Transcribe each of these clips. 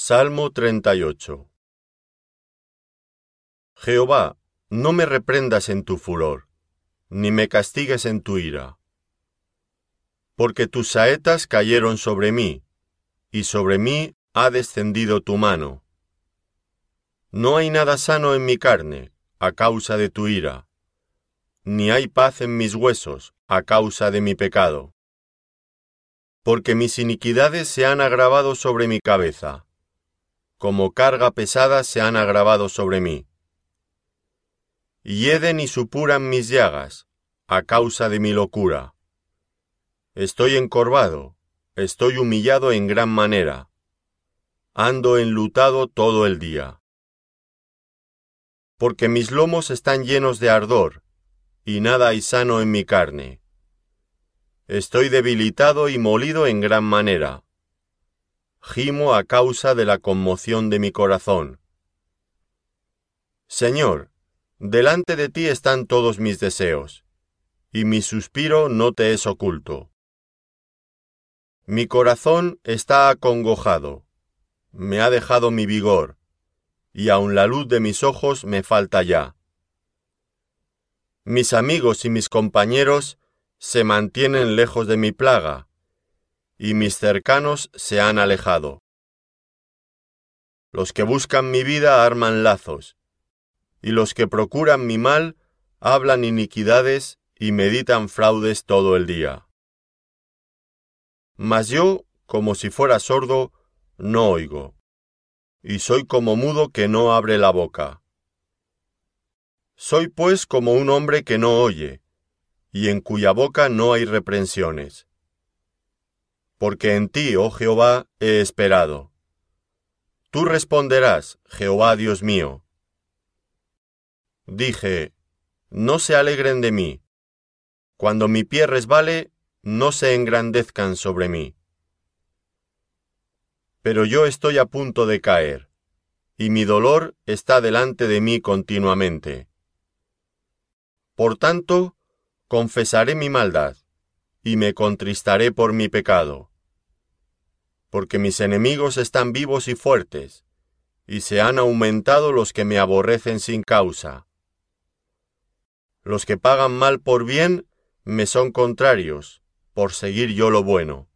Salmo 38 Jehová, no me reprendas en tu furor, ni me castigues en tu ira. Porque tus saetas cayeron sobre mí, y sobre mí ha descendido tu mano. No hay nada sano en mi carne, a causa de tu ira, ni hay paz en mis huesos, a causa de mi pecado. Porque mis iniquidades se han agravado sobre mi cabeza como carga pesada se han agravado sobre mí. Hieden y supuran mis llagas, a causa de mi locura. Estoy encorvado, estoy humillado en gran manera. Ando enlutado todo el día. Porque mis lomos están llenos de ardor, y nada hay sano en mi carne. Estoy debilitado y molido en gran manera gimo a causa de la conmoción de mi corazón. Señor, delante de ti están todos mis deseos, y mi suspiro no te es oculto. Mi corazón está acongojado, me ha dejado mi vigor, y aun la luz de mis ojos me falta ya. Mis amigos y mis compañeros se mantienen lejos de mi plaga, y mis cercanos se han alejado. Los que buscan mi vida arman lazos, y los que procuran mi mal hablan iniquidades y meditan fraudes todo el día. Mas yo, como si fuera sordo, no oigo, y soy como mudo que no abre la boca. Soy pues como un hombre que no oye, y en cuya boca no hay reprensiones porque en ti, oh Jehová, he esperado. Tú responderás, Jehová Dios mío. Dije, no se alegren de mí. Cuando mi pie resbale, no se engrandezcan sobre mí. Pero yo estoy a punto de caer, y mi dolor está delante de mí continuamente. Por tanto, confesaré mi maldad, y me contristaré por mi pecado porque mis enemigos están vivos y fuertes, y se han aumentado los que me aborrecen sin causa. Los que pagan mal por bien me son contrarios, por seguir yo lo bueno.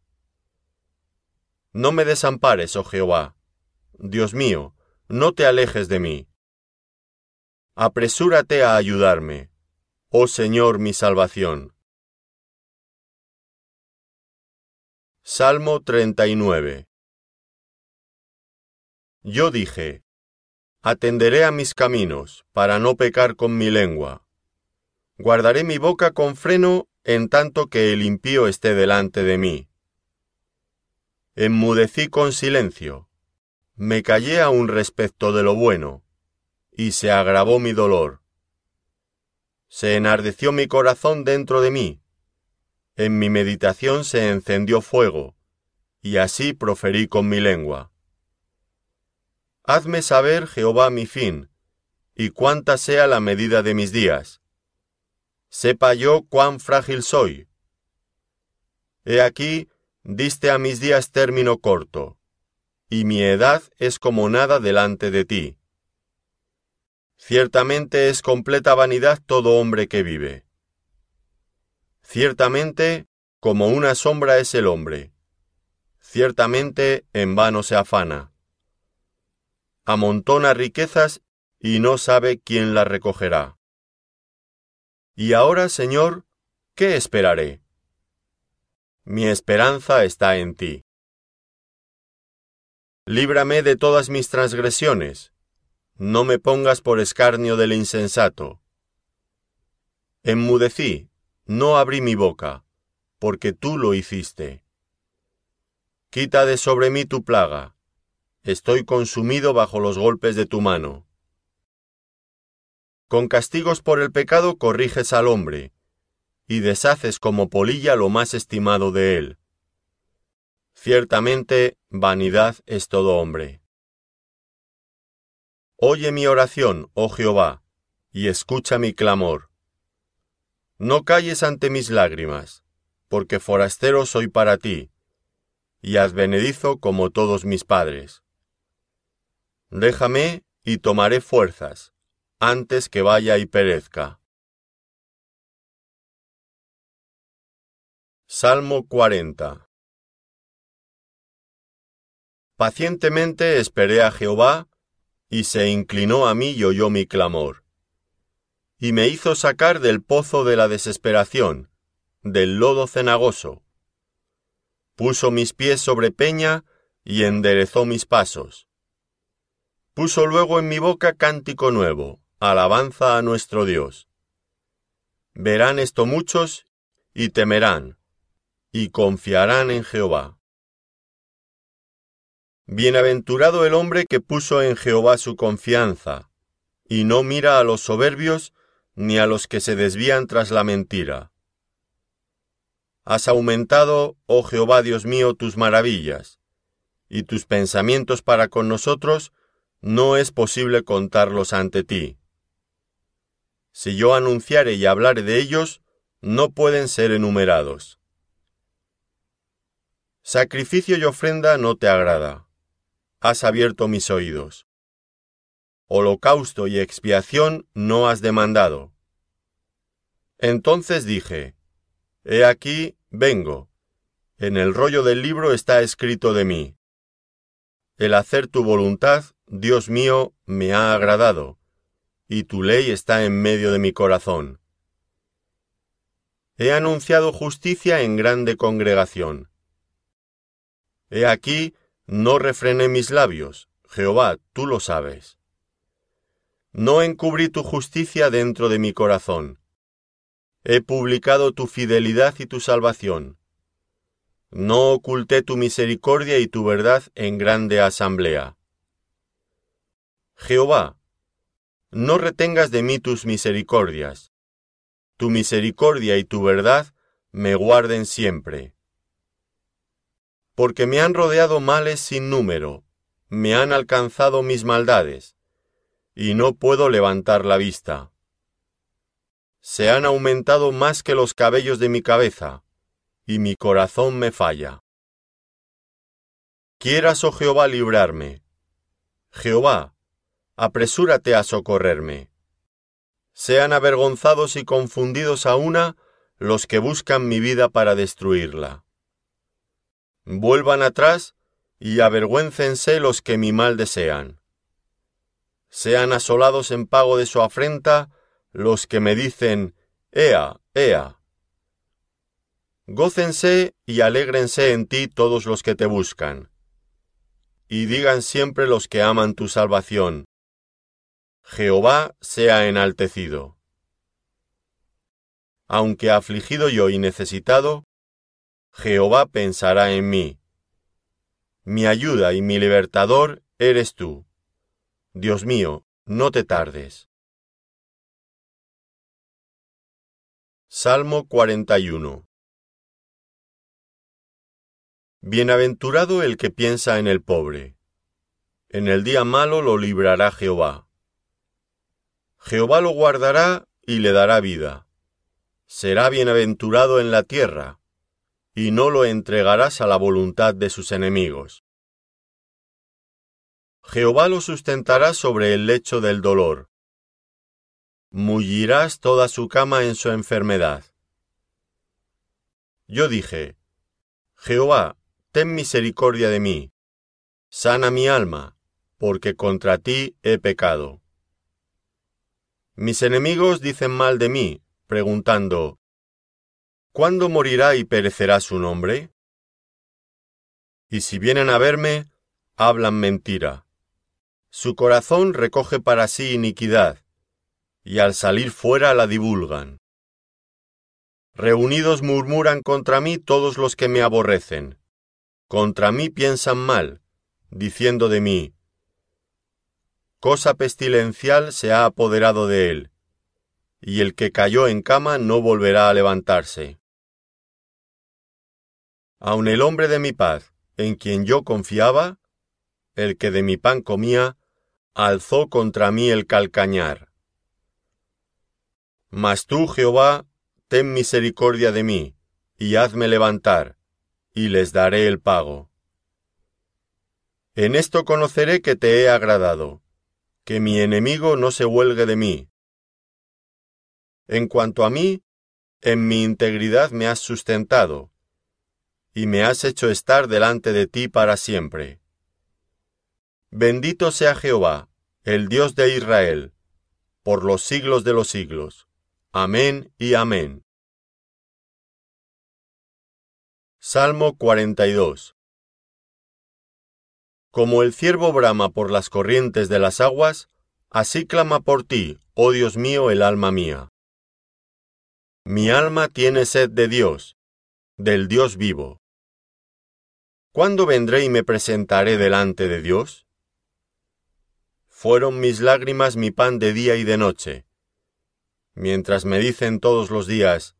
No me desampares, oh Jehová. Dios mío, no te alejes de mí. Apresúrate a ayudarme, oh Señor mi salvación. Salmo 39 Yo dije, Atenderé a mis caminos, para no pecar con mi lengua. Guardaré mi boca con freno en tanto que el impío esté delante de mí. Enmudecí con silencio, me callé aún respecto de lo bueno, y se agravó mi dolor. Se enardeció mi corazón dentro de mí, en mi meditación se encendió fuego, y así proferí con mi lengua. Hazme saber, Jehová, mi fin, y cuánta sea la medida de mis días. Sepa yo cuán frágil soy. He aquí, diste a mis días término corto, y mi edad es como nada delante de ti. Ciertamente es completa vanidad todo hombre que vive. Ciertamente, como una sombra es el hombre. Ciertamente, en vano se afana. Amontona riquezas y no sabe quién las recogerá. Y ahora, Señor, ¿qué esperaré? Mi esperanza está en ti. Líbrame de todas mis transgresiones, no me pongas por escarnio del insensato. Enmudecí, no abrí mi boca, porque tú lo hiciste. Quita de sobre mí tu plaga, estoy consumido bajo los golpes de tu mano. Con castigos por el pecado corriges al hombre, y deshaces como polilla lo más estimado de él. Ciertamente, vanidad es todo hombre. Oye mi oración, oh Jehová, y escucha mi clamor no calles ante mis lágrimas, porque forastero soy para ti, y advenedizo como todos mis padres. Déjame y tomaré fuerzas, antes que vaya y perezca. Salmo 40 Pacientemente esperé a Jehová, y se inclinó a mí y oyó mi clamor. Y me hizo sacar del pozo de la desesperación, del lodo cenagoso. Puso mis pies sobre peña y enderezó mis pasos. Puso luego en mi boca cántico nuevo, alabanza a nuestro Dios. Verán esto muchos y temerán, y confiarán en Jehová. Bienaventurado el hombre que puso en Jehová su confianza, y no mira a los soberbios ni a los que se desvían tras la mentira. Has aumentado, oh Jehová Dios mío, tus maravillas, y tus pensamientos para con nosotros no es posible contarlos ante ti. Si yo anunciare y hablare de ellos, no pueden ser enumerados. Sacrificio y ofrenda no te agrada has abierto mis oídos. Holocausto y expiación no has demandado. Entonces dije, He aquí, vengo. En el rollo del libro está escrito de mí. El hacer tu voluntad, Dios mío, me ha agradado, y tu ley está en medio de mi corazón. He anunciado justicia en grande congregación. He aquí, no refrené mis labios, Jehová, tú lo sabes. No encubrí tu justicia dentro de mi corazón. He publicado tu fidelidad y tu salvación. No oculté tu misericordia y tu verdad en grande asamblea. Jehová, no retengas de mí tus misericordias. Tu misericordia y tu verdad me guarden siempre porque me han rodeado males sin número, me han alcanzado mis maldades, y no puedo levantar la vista. Se han aumentado más que los cabellos de mi cabeza, y mi corazón me falla. Quieras, oh Jehová, librarme. Jehová, apresúrate a socorrerme. Sean avergonzados y confundidos a una los que buscan mi vida para destruirla vuelvan atrás y avergüéncense los que mi mal desean. Sean asolados en pago de su afrenta los que me dicen, Ea, Ea. Gócense y alégrense en ti todos los que te buscan. Y digan siempre los que aman tu salvación, Jehová sea enaltecido. Aunque afligido yo y necesitado, Jehová pensará en mí. Mi ayuda y mi libertador eres tú. Dios mío, no te tardes. Salmo 41 Bienaventurado el que piensa en el pobre. En el día malo lo librará Jehová. Jehová lo guardará y le dará vida. Será bienaventurado en la tierra y no lo entregarás a la voluntad de sus enemigos. Jehová lo sustentará sobre el lecho del dolor. Mullirás toda su cama en su enfermedad. Yo dije, Jehová, ten misericordia de mí, sana mi alma, porque contra ti he pecado. Mis enemigos dicen mal de mí, preguntando, ¿Cuándo morirá y perecerá su nombre? Y si vienen a verme, hablan mentira. Su corazón recoge para sí iniquidad, y al salir fuera la divulgan. Reunidos murmuran contra mí todos los que me aborrecen. Contra mí piensan mal, diciendo de mí, Cosa pestilencial se ha apoderado de él, y el que cayó en cama no volverá a levantarse. Aun el hombre de mi paz, en quien yo confiaba, el que de mi pan comía, alzó contra mí el calcañar. Mas tú, Jehová, ten misericordia de mí, y hazme levantar, y les daré el pago. En esto conoceré que te he agradado, que mi enemigo no se huelgue de mí. En cuanto a mí, en mi integridad me has sustentado, y me has hecho estar delante de ti para siempre. Bendito sea Jehová, el Dios de Israel, por los siglos de los siglos. Amén y amén. Salmo 42 Como el ciervo brama por las corrientes de las aguas, así clama por ti, oh Dios mío, el alma mía. Mi alma tiene sed de Dios, del Dios vivo. ¿Cuándo vendré y me presentaré delante de Dios? Fueron mis lágrimas mi pan de día y de noche, mientras me dicen todos los días,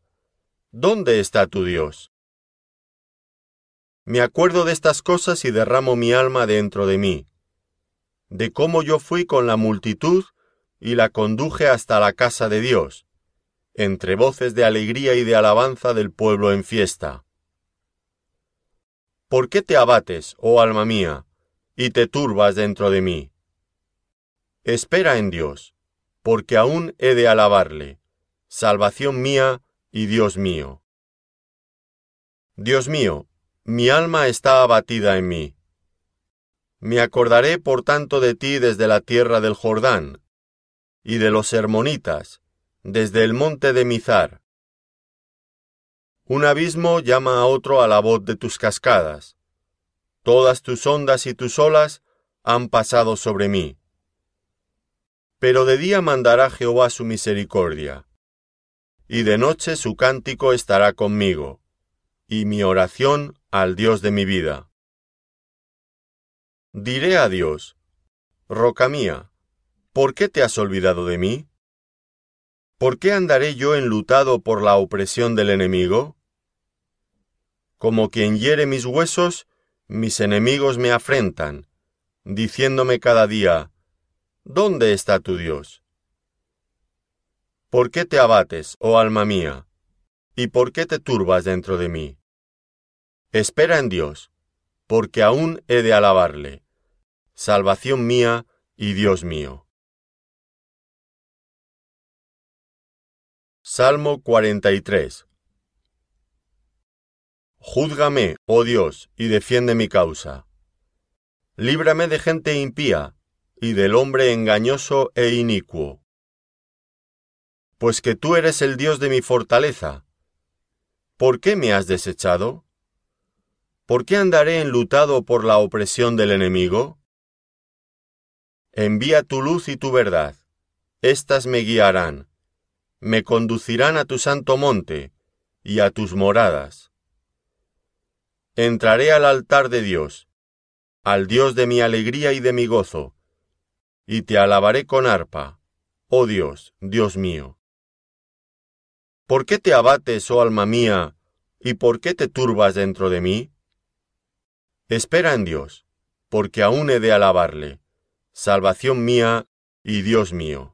¿Dónde está tu Dios? Me acuerdo de estas cosas y derramo mi alma dentro de mí, de cómo yo fui con la multitud y la conduje hasta la casa de Dios, entre voces de alegría y de alabanza del pueblo en fiesta. ¿Por qué te abates, oh alma mía, y te turbas dentro de mí? Espera en Dios, porque aún he de alabarle, salvación mía y Dios mío. Dios mío, mi alma está abatida en mí. Me acordaré por tanto de ti desde la tierra del Jordán, y de los hermonitas, desde el monte de Mizar, un abismo llama a otro a la voz de tus cascadas. Todas tus ondas y tus olas han pasado sobre mí. Pero de día mandará Jehová su misericordia, y de noche su cántico estará conmigo, y mi oración al Dios de mi vida. Diré a Dios, Roca mía, ¿por qué te has olvidado de mí? ¿Por qué andaré yo enlutado por la opresión del enemigo? Como quien hiere mis huesos, mis enemigos me afrentan, diciéndome cada día, ¿Dónde está tu Dios? ¿Por qué te abates, oh alma mía? ¿Y por qué te turbas dentro de mí? Espera en Dios, porque aún he de alabarle, salvación mía y Dios mío. Salmo 43 Júzgame, oh Dios, y defiende mi causa. Líbrame de gente impía y del hombre engañoso e inicuo. Pues que tú eres el Dios de mi fortaleza. ¿Por qué me has desechado? ¿Por qué andaré enlutado por la opresión del enemigo? Envía tu luz y tu verdad. Estas me guiarán me conducirán a tu santo monte y a tus moradas. Entraré al altar de Dios, al Dios de mi alegría y de mi gozo, y te alabaré con arpa, oh Dios, Dios mío. ¿Por qué te abates, oh alma mía, y por qué te turbas dentro de mí? Espera en Dios, porque aún he de alabarle, salvación mía y Dios mío.